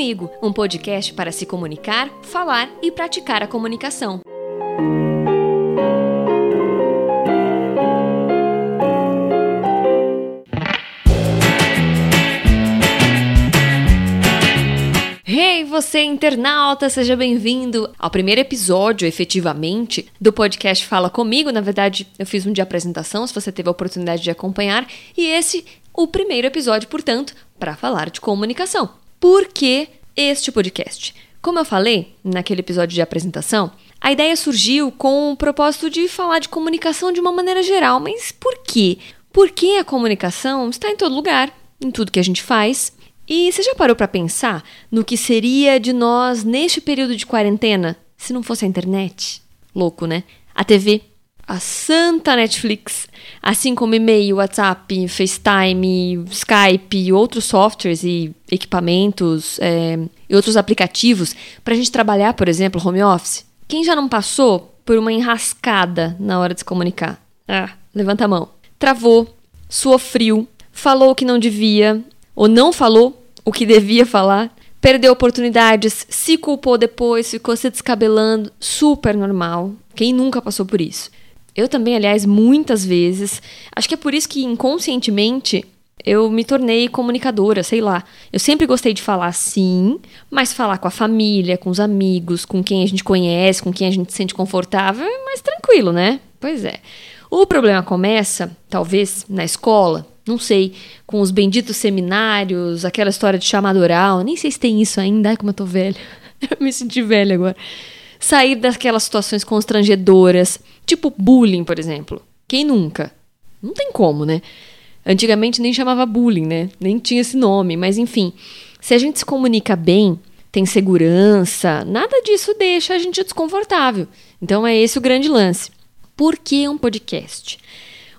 Comigo, um podcast para se comunicar, falar e praticar a comunicação. Hey, você internauta, seja bem-vindo ao primeiro episódio, efetivamente, do podcast Fala Comigo. Na verdade, eu fiz um de apresentação, se você teve a oportunidade de acompanhar, e esse o primeiro episódio, portanto, para falar de comunicação. Por que este podcast? Como eu falei naquele episódio de apresentação, a ideia surgiu com o propósito de falar de comunicação de uma maneira geral, mas por quê? Porque a comunicação está em todo lugar, em tudo que a gente faz. E você já parou para pensar no que seria de nós neste período de quarentena se não fosse a internet? Louco, né? A TV, a santa Netflix, assim como e-mail, WhatsApp, FaceTime, Skype e outros softwares e equipamentos é, e outros aplicativos para a gente trabalhar, por exemplo, home office. Quem já não passou por uma enrascada na hora de se comunicar? Ah, levanta a mão. Travou, sofreu, falou o que não devia ou não falou o que devia falar, perdeu oportunidades, se culpou depois, ficou se descabelando, super normal. Quem nunca passou por isso? Eu também, aliás, muitas vezes. Acho que é por isso que inconscientemente eu me tornei comunicadora, sei lá. Eu sempre gostei de falar sim, mas falar com a família, com os amigos, com quem a gente conhece, com quem a gente se sente confortável é mais tranquilo, né? Pois é. O problema começa, talvez, na escola, não sei, com os benditos seminários, aquela história de chamada oral, nem sei se tem isso ainda, ai como eu tô velha. Eu me senti velha agora sair daquelas situações constrangedoras, tipo bullying, por exemplo. Quem nunca? Não tem como, né? Antigamente nem chamava bullying, né? Nem tinha esse nome, mas enfim. Se a gente se comunica bem, tem segurança, nada disso deixa a gente desconfortável. Então é esse o grande lance. Por que um podcast?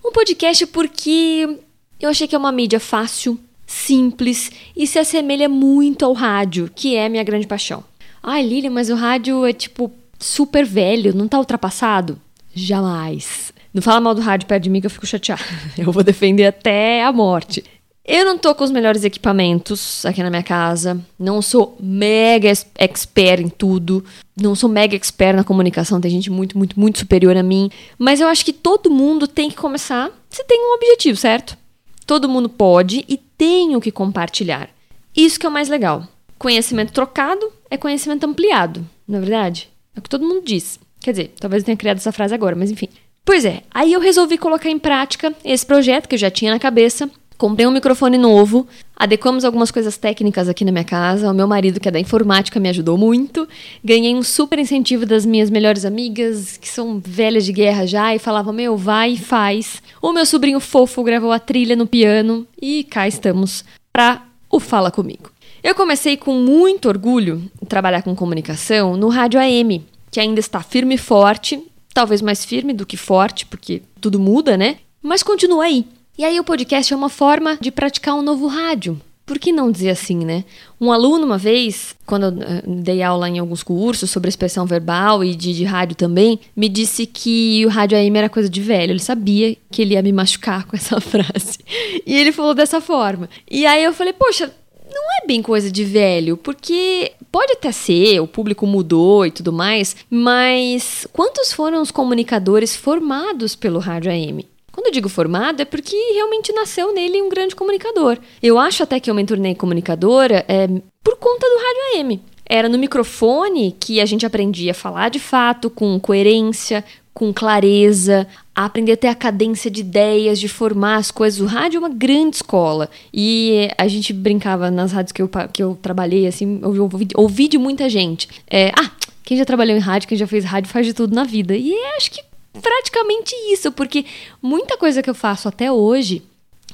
Um podcast porque eu achei que é uma mídia fácil, simples e se assemelha muito ao rádio, que é minha grande paixão. Ai, Lilian, mas o rádio é tipo super velho, não tá ultrapassado? Jamais. Não fala mal do rádio perto de mim que eu fico chateada. Eu vou defender até a morte. Eu não tô com os melhores equipamentos aqui na minha casa. Não sou mega expert em tudo. Não sou mega expert na comunicação. Tem gente muito, muito, muito superior a mim. Mas eu acho que todo mundo tem que começar se tem um objetivo, certo? Todo mundo pode e tem o que compartilhar. Isso que é o mais legal. Conhecimento trocado é conhecimento ampliado, na é verdade? É o que todo mundo diz. Quer dizer, talvez eu tenha criado essa frase agora, mas enfim. Pois é, aí eu resolvi colocar em prática esse projeto que eu já tinha na cabeça. Comprei um microfone novo, adequamos algumas coisas técnicas aqui na minha casa. O meu marido, que é da informática, me ajudou muito. Ganhei um super incentivo das minhas melhores amigas, que são velhas de guerra já, e falavam: Meu, vai e faz. O meu sobrinho fofo gravou a trilha no piano. E cá estamos para o Fala Comigo. Eu comecei com muito orgulho trabalhar com comunicação no rádio AM, que ainda está firme e forte, talvez mais firme do que forte, porque tudo muda, né? Mas continua aí. E aí o podcast é uma forma de praticar um novo rádio. Por que não dizer assim, né? Um aluno, uma vez, quando eu eh, dei aula em alguns cursos sobre expressão verbal e de, de rádio também, me disse que o rádio AM era coisa de velho. Ele sabia que ele ia me machucar com essa frase. E ele falou dessa forma. E aí eu falei, poxa, não é bem coisa de velho, porque pode até ser, o público mudou e tudo mais, mas quantos foram os comunicadores formados pelo rádio AM? Quando eu digo formado, é porque realmente nasceu nele um grande comunicador. Eu acho até que eu me tornei comunicadora é, por conta do rádio AM. Era no microfone que a gente aprendia a falar de fato, com coerência, com clareza, a aprender a ter a cadência de ideias, de formar as coisas. O rádio é uma grande escola. E a gente brincava nas rádios que eu, que eu trabalhei, assim, eu ouvi, ouvi de muita gente. É, ah, quem já trabalhou em rádio, quem já fez rádio, faz de tudo na vida. E acho que praticamente isso, porque muita coisa que eu faço até hoje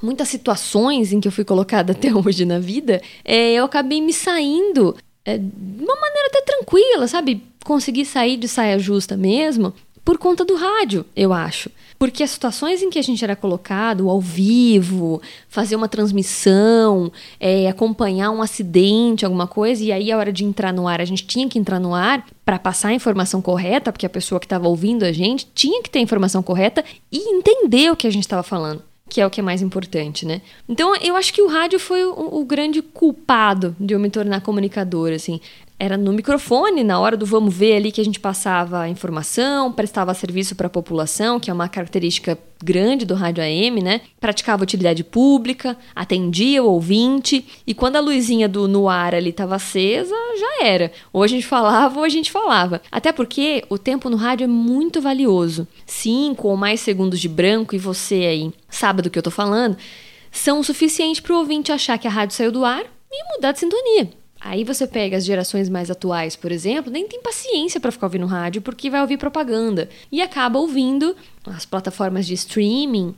muitas situações em que eu fui colocada até hoje na vida, é, eu acabei me saindo é, de uma maneira até tranquila, sabe? Consegui sair de saia justa mesmo, por conta do rádio, eu acho. Porque as situações em que a gente era colocado ao vivo, fazer uma transmissão, é, acompanhar um acidente, alguma coisa, e aí a hora de entrar no ar, a gente tinha que entrar no ar para passar a informação correta, porque a pessoa que estava ouvindo a gente tinha que ter a informação correta e entender o que a gente estava falando. que é o que é mais importante, né? Então eu acho que o rádio foi o, o grande culpado de eu me tornar comunicadora, assim era no microfone, na hora do vamos ver ali que a gente passava a informação, prestava serviço para a população, que é uma característica grande do rádio AM, né? Praticava utilidade pública, atendia o ouvinte, e quando a luzinha do no ar ali estava acesa, já era. Ou a gente falava ou a gente falava. Até porque o tempo no rádio é muito valioso. Cinco ou mais segundos de branco, e você aí sabe do que eu tô falando, são o suficiente para o ouvinte achar que a rádio saiu do ar e mudar de sintonia. Aí você pega as gerações mais atuais, por exemplo, nem tem paciência para ficar ouvindo rádio porque vai ouvir propaganda e acaba ouvindo as plataformas de streaming.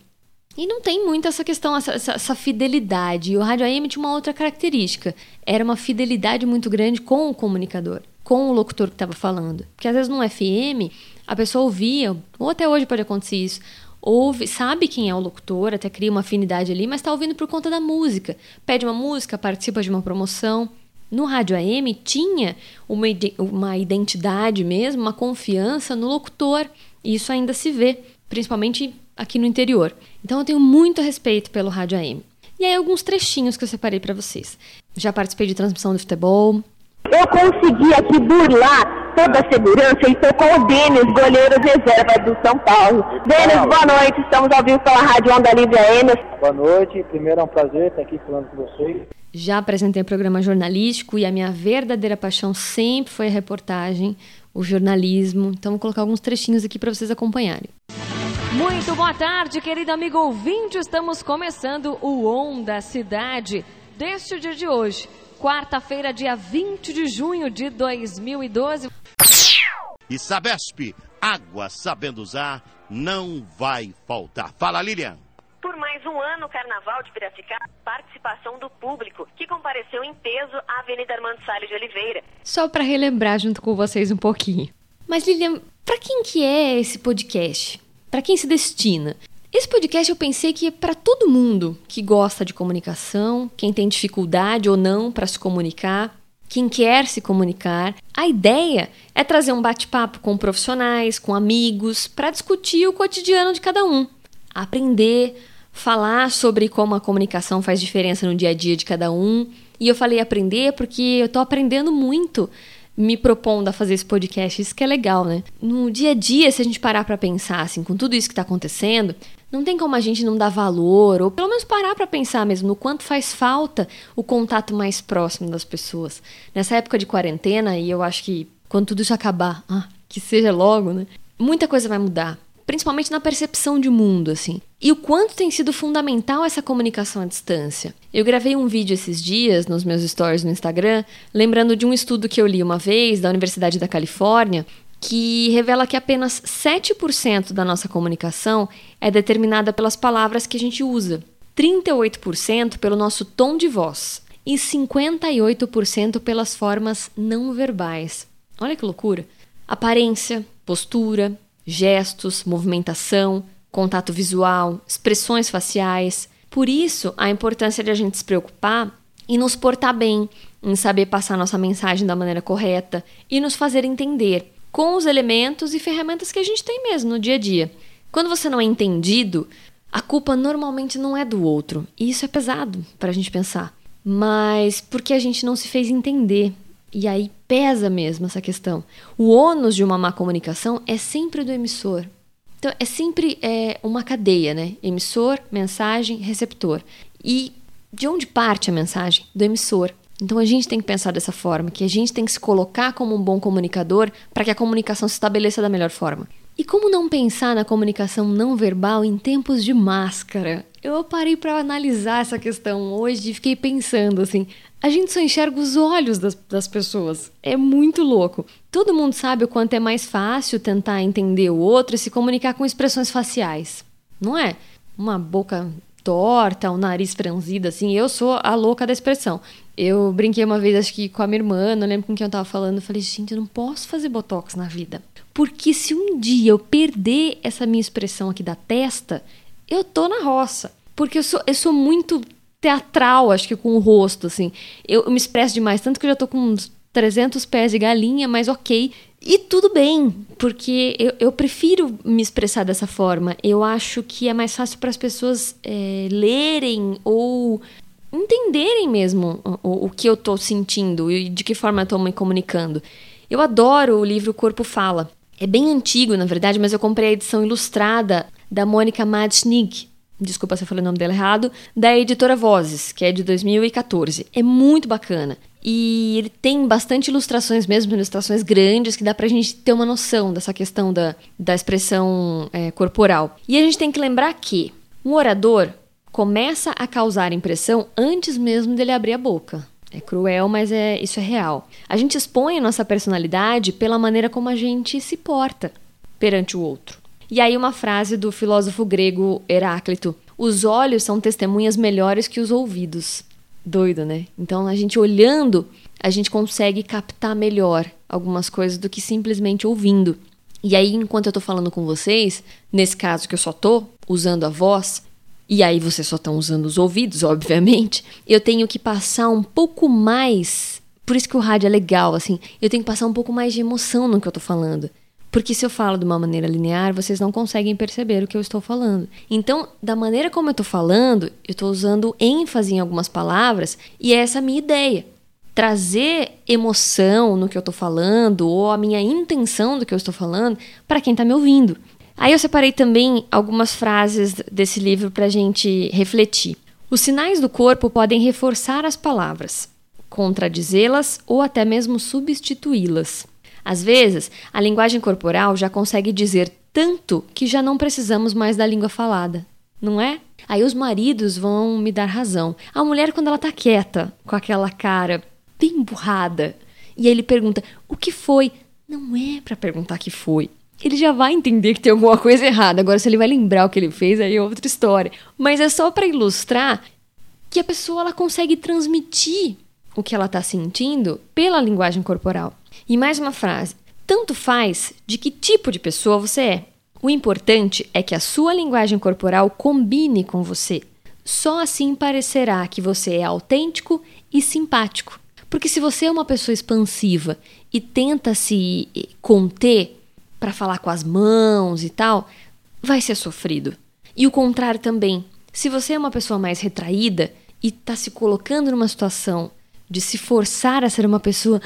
E não tem muito essa questão, essa, essa, essa fidelidade. E o rádio AM tinha uma outra característica: era uma fidelidade muito grande com o comunicador, com o locutor que estava falando. Porque às vezes no FM a pessoa ouvia, ou até hoje pode acontecer isso, ouve, sabe quem é o locutor, até cria uma afinidade ali, mas está ouvindo por conta da música. Pede uma música, participa de uma promoção. No rádio AM tinha uma, uma identidade mesmo, uma confiança no locutor. E isso ainda se vê, principalmente aqui no interior. Então eu tenho muito respeito pelo rádio AM. E aí alguns trechinhos que eu separei para vocês. Já participei de transmissão de futebol. Eu consegui aqui burlar toda a segurança e estou com o Denis, goleiro reserva do São Paulo. Denis, boa noite. Estamos ao vivo pela Rádio Onda Livre AM. Boa noite. Primeiro é um prazer estar aqui falando com vocês. Já apresentei programa jornalístico e a minha verdadeira paixão sempre foi a reportagem, o jornalismo. Então vou colocar alguns trechinhos aqui para vocês acompanharem. Muito boa tarde, querido amigo ouvinte. Estamos começando o Onda Cidade deste dia de hoje, quarta-feira, dia 20 de junho de 2012. E Sabesp, água sabendo usar, não vai faltar. Fala, Lilian. Por mais um ano, o Carnaval de Piracicaba, participação do público, que compareceu em peso à Avenida Armando Salles de Oliveira. Só para relembrar junto com vocês um pouquinho. Mas Lilian, para quem que é esse podcast? Para quem se destina? Esse podcast eu pensei que é para todo mundo que gosta de comunicação, quem tem dificuldade ou não para se comunicar, quem quer se comunicar. A ideia é trazer um bate-papo com profissionais, com amigos, para discutir o cotidiano de cada um aprender, falar sobre como a comunicação faz diferença no dia a dia de cada um. E eu falei aprender porque eu estou aprendendo muito me propondo a fazer esse podcast. Isso que é legal, né? No dia a dia, se a gente parar para pensar assim, com tudo isso que está acontecendo, não tem como a gente não dar valor, ou pelo menos parar para pensar mesmo no quanto faz falta o contato mais próximo das pessoas. Nessa época de quarentena, e eu acho que quando tudo isso acabar, ah, que seja logo, né? Muita coisa vai mudar principalmente na percepção de mundo, assim. E o quanto tem sido fundamental essa comunicação à distância. Eu gravei um vídeo esses dias nos meus stories no Instagram, lembrando de um estudo que eu li uma vez da Universidade da Califórnia, que revela que apenas 7% da nossa comunicação é determinada pelas palavras que a gente usa, 38% pelo nosso tom de voz e 58% pelas formas não verbais. Olha que loucura! Aparência, postura, gestos, movimentação, contato visual, expressões faciais. Por isso, a importância de a gente se preocupar e nos portar bem, em saber passar nossa mensagem da maneira correta e nos fazer entender com os elementos e ferramentas que a gente tem mesmo no dia a dia. Quando você não é entendido, a culpa normalmente não é do outro, e isso é pesado para a gente pensar, mas porque a gente não se fez entender, e aí pesa mesmo essa questão. O ônus de uma má comunicação é sempre do emissor. Então, é sempre é, uma cadeia, né? Emissor, mensagem, receptor. E de onde parte a mensagem? Do emissor. Então a gente tem que pensar dessa forma, que a gente tem que se colocar como um bom comunicador para que a comunicação se estabeleça da melhor forma. E como não pensar na comunicação não verbal em tempos de máscara? Eu parei para analisar essa questão hoje e fiquei pensando assim: a gente só enxerga os olhos das, das pessoas. É muito louco. Todo mundo sabe o quanto é mais fácil tentar entender o outro e se comunicar com expressões faciais, não é? Uma boca torta, um nariz franzido, assim. Eu sou a louca da expressão. Eu brinquei uma vez, acho que com a minha irmã, não lembro com quem eu tava falando. Eu falei, gente, eu não posso fazer botox na vida. Porque se um dia eu perder essa minha expressão aqui da testa, eu tô na roça. Porque eu sou, eu sou muito teatral, acho que com o rosto, assim. Eu, eu me expresso demais, tanto que eu já tô com uns 300 pés de galinha, mas ok. E tudo bem, porque eu, eu, prefiro me expressar dessa forma. Eu acho que é mais fácil para as pessoas é, lerem ou entenderem mesmo o, o que eu estou sentindo e de que forma eu estou me comunicando. Eu adoro o livro Corpo Fala. É bem antigo, na verdade, mas eu comprei a edição ilustrada da Mônica Madschnig, desculpa se eu falei o nome dela errado, da editora Vozes, que é de 2014. É muito bacana. E ele tem bastante ilustrações mesmo, ilustrações grandes, que dá pra gente ter uma noção dessa questão da, da expressão é, corporal. E a gente tem que lembrar que um orador começa a causar impressão antes mesmo dele abrir a boca. É cruel, mas é, isso é real. A gente expõe a nossa personalidade pela maneira como a gente se porta perante o outro. E aí, uma frase do filósofo grego Heráclito: Os olhos são testemunhas melhores que os ouvidos. Doido, né? Então, a gente olhando, a gente consegue captar melhor algumas coisas do que simplesmente ouvindo. E aí, enquanto eu tô falando com vocês, nesse caso que eu só tô usando a voz, e aí vocês só estão usando os ouvidos, obviamente, eu tenho que passar um pouco mais. Por isso que o rádio é legal, assim, eu tenho que passar um pouco mais de emoção no que eu tô falando. Porque se eu falo de uma maneira linear, vocês não conseguem perceber o que eu estou falando. Então, da maneira como eu estou falando, eu estou usando ênfase em algumas palavras e é essa a minha ideia. Trazer emoção no que eu estou falando ou a minha intenção do que eu estou falando para quem está me ouvindo. Aí eu separei também algumas frases desse livro para a gente refletir. Os sinais do corpo podem reforçar as palavras, contradizê-las ou até mesmo substituí-las. Às vezes, a linguagem corporal já consegue dizer tanto que já não precisamos mais da língua falada, não é? Aí os maridos vão me dar razão. A mulher, quando ela tá quieta, com aquela cara bem burrada, e aí ele pergunta: o que foi? Não é para perguntar que foi. Ele já vai entender que tem alguma coisa errada. Agora, se ele vai lembrar o que ele fez, aí é outra história. Mas é só para ilustrar que a pessoa ela consegue transmitir o que ela está sentindo pela linguagem corporal. E mais uma frase: tanto faz de que tipo de pessoa você é. O importante é que a sua linguagem corporal combine com você. Só assim parecerá que você é autêntico e simpático. Porque se você é uma pessoa expansiva e tenta se conter para falar com as mãos e tal, vai ser sofrido. E o contrário também. Se você é uma pessoa mais retraída e está se colocando numa situação de se forçar a ser uma pessoa,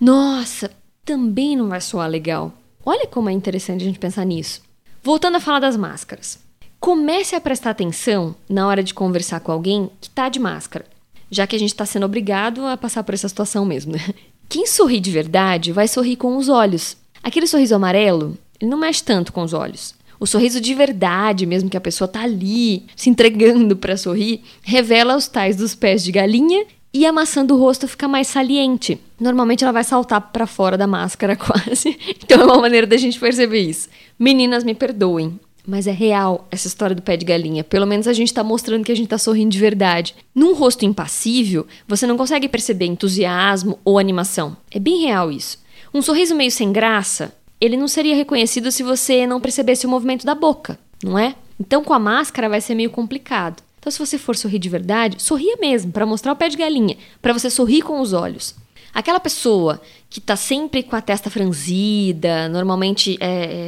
nossa, também não vai soar legal. Olha como é interessante a gente pensar nisso. Voltando a falar das máscaras. Comece a prestar atenção na hora de conversar com alguém que está de máscara, já que a gente está sendo obrigado a passar por essa situação mesmo, né? Quem sorri de verdade vai sorrir com os olhos. Aquele sorriso amarelo, ele não mexe tanto com os olhos. O sorriso de verdade, mesmo que a pessoa tá ali se entregando para sorrir, revela os tais dos pés de galinha e a maçã do rosto fica mais saliente. Normalmente ela vai saltar para fora da máscara quase. Então é uma maneira da gente perceber isso. Meninas, me perdoem, mas é real essa história do pé de galinha. Pelo menos a gente está mostrando que a gente está sorrindo de verdade. Num rosto impassível, você não consegue perceber entusiasmo ou animação. É bem real isso. Um sorriso meio sem graça, ele não seria reconhecido se você não percebesse o movimento da boca, não é? Então com a máscara vai ser meio complicado. Então, se você for sorrir de verdade, sorria mesmo, para mostrar o pé de galinha, para você sorrir com os olhos. Aquela pessoa que tá sempre com a testa franzida, normalmente é,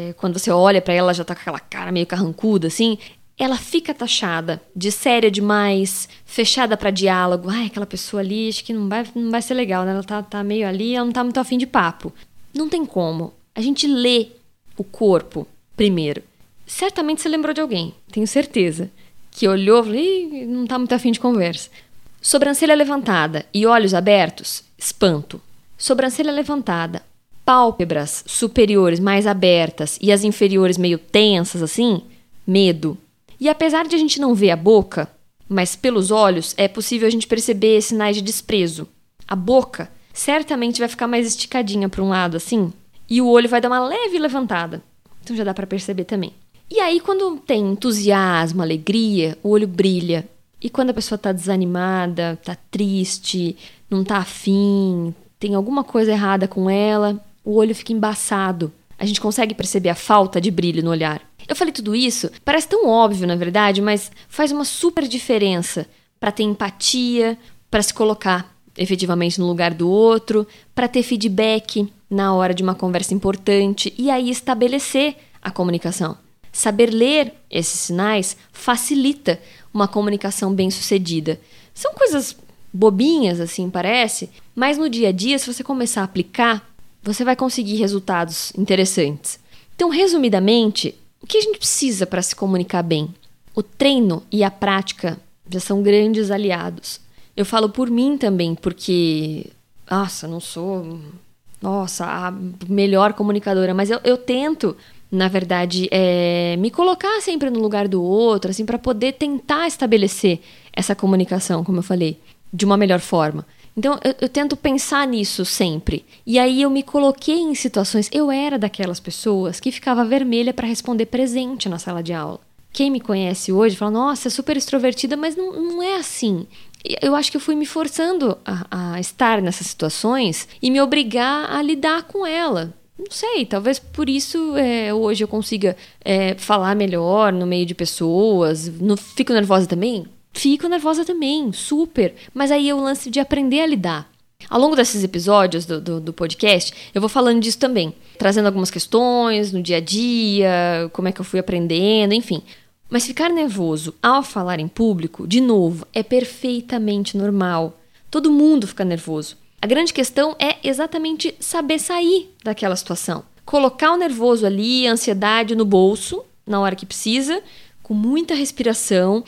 é, quando você olha para ela, já tá com aquela cara meio carrancuda, assim, ela fica taxada de séria demais, fechada para diálogo. Ai, aquela pessoa ali, acho que não vai, não vai ser legal, né? Ela tá, tá meio ali, ela não tá muito afim de papo. Não tem como. A gente lê o corpo primeiro. Certamente você lembrou de alguém, tenho certeza que olhou e não está muito afim de conversa. Sobrancelha levantada e olhos abertos, espanto. Sobrancelha levantada, pálpebras superiores mais abertas e as inferiores meio tensas assim, medo. E apesar de a gente não ver a boca, mas pelos olhos é possível a gente perceber sinais de desprezo. A boca certamente vai ficar mais esticadinha para um lado assim, e o olho vai dar uma leve levantada. Então já dá para perceber também. E aí, quando tem entusiasmo, alegria, o olho brilha. E quando a pessoa tá desanimada, tá triste, não tá afim, tem alguma coisa errada com ela, o olho fica embaçado. A gente consegue perceber a falta de brilho no olhar. Eu falei tudo isso, parece tão óbvio, na verdade, mas faz uma super diferença para ter empatia, para se colocar efetivamente no lugar do outro, para ter feedback na hora de uma conversa importante e aí estabelecer a comunicação. Saber ler esses sinais facilita uma comunicação bem-sucedida. São coisas bobinhas, assim parece, mas no dia a dia, se você começar a aplicar, você vai conseguir resultados interessantes. Então, resumidamente, o que a gente precisa para se comunicar bem? O treino e a prática já são grandes aliados. Eu falo por mim também, porque, nossa, não sou, nossa, a melhor comunicadora, mas eu, eu tento, na verdade, é, me colocar sempre no lugar do outro, assim, para poder tentar estabelecer essa comunicação, como eu falei, de uma melhor forma. Então, eu, eu, tento pensar nisso sempre. E aí eu me coloquei em situações. Eu era daquelas pessoas que ficava vermelha para responder presente na sala de aula. Quem me conhece hoje fala, nossa, é super extrovertida, mas não, não é assim eu acho que eu fui me forçando a, a, estar nessas situações e me obrigar a lidar com ela. Não sei, talvez por isso é, hoje eu consiga é, falar melhor no meio de pessoas. Não fico nervosa também? Fico nervosa também, super. Mas aí é o lance de aprender a lidar. Ao longo desses episódios do, do, do, podcast, eu vou falando disso também, trazendo algumas questões no dia a dia, como é que eu fui aprendendo, enfim. Mas ficar nervoso ao falar em público, de novo, é perfeitamente normal. Todo mundo fica nervoso. A grande questão é exatamente saber sair daquela situação. Colocar o nervoso ali, a ansiedade no bolso, na hora que precisa, com muita respiração.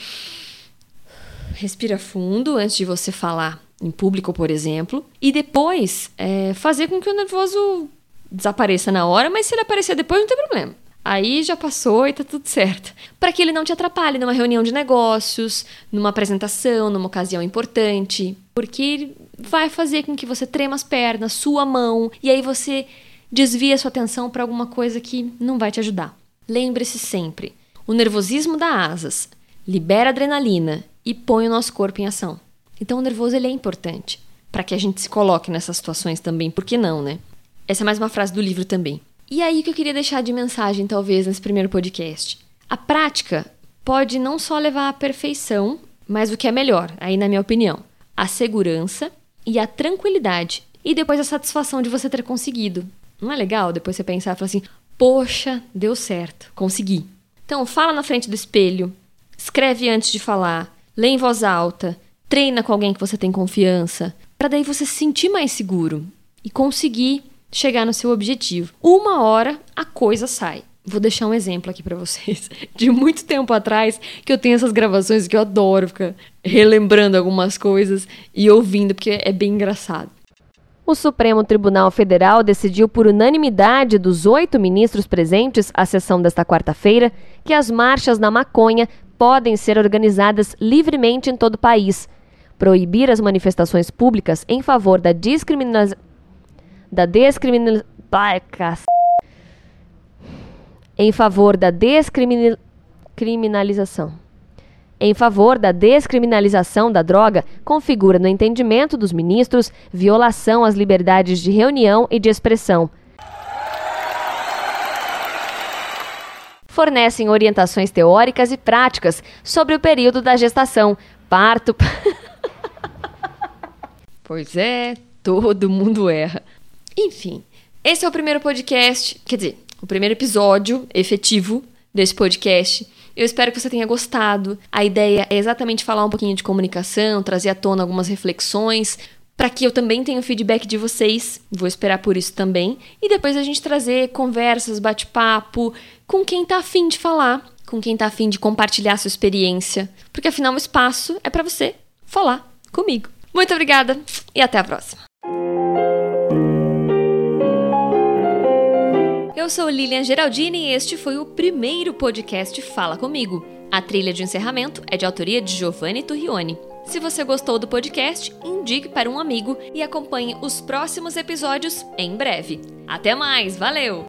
Respira fundo antes de você falar em público, por exemplo. E depois é, fazer com que o nervoso desapareça na hora, mas se ele aparecer depois, não tem problema. Aí já passou e tá tudo certo. Para que ele não te atrapalhe numa reunião de negócios, numa apresentação, numa ocasião importante, porque vai fazer com que você trema as pernas, sua mão, e aí você desvia sua atenção para alguma coisa que não vai te ajudar. Lembre-se sempre: o nervosismo dá asas, libera adrenalina e põe o nosso corpo em ação. Então o nervoso ele é importante para que a gente se coloque nessas situações também, por que não, né? Essa é mais uma frase do livro também. E aí que eu queria deixar de mensagem, talvez, nesse primeiro podcast. A prática pode não só levar à perfeição, mas o que é melhor, aí na minha opinião, a segurança e a tranquilidade. E depois a satisfação de você ter conseguido. Não é legal depois você pensar e falar assim: poxa, deu certo, consegui. Então, fala na frente do espelho, escreve antes de falar, lê em voz alta, treina com alguém que você tem confiança, para daí você se sentir mais seguro e conseguir chegar no seu objetivo. Uma hora a coisa sai. Vou deixar um exemplo aqui para vocês de muito tempo atrás que eu tenho essas gravações que eu adoro ficar relembrando algumas coisas e ouvindo porque é bem engraçado. O Supremo Tribunal Federal decidiu por unanimidade dos oito ministros presentes à sessão desta quarta-feira que as marchas na maconha podem ser organizadas livremente em todo o país. Proibir as manifestações públicas em favor da discriminação da descriminalização. Em favor da descriminalização. Em favor da descriminalização da droga, configura no entendimento dos ministros violação às liberdades de reunião e de expressão. Fornecem orientações teóricas e práticas sobre o período da gestação, parto. pois é, todo mundo erra. Enfim, esse é o primeiro podcast, quer dizer, o primeiro episódio efetivo desse podcast. Eu espero que você tenha gostado. A ideia é exatamente falar um pouquinho de comunicação, trazer à tona algumas reflexões, para que eu também tenha o feedback de vocês. Vou esperar por isso também. E depois a gente trazer conversas, bate-papo com quem tá afim de falar, com quem tá afim de compartilhar sua experiência. Porque afinal, o espaço é para você falar comigo. Muito obrigada e até a próxima. Eu sou Lilian Geraldini e este foi o primeiro podcast Fala Comigo. A trilha de encerramento é de autoria de Giovanni Turrione. Se você gostou do podcast, indique para um amigo e acompanhe os próximos episódios em breve. Até mais, valeu!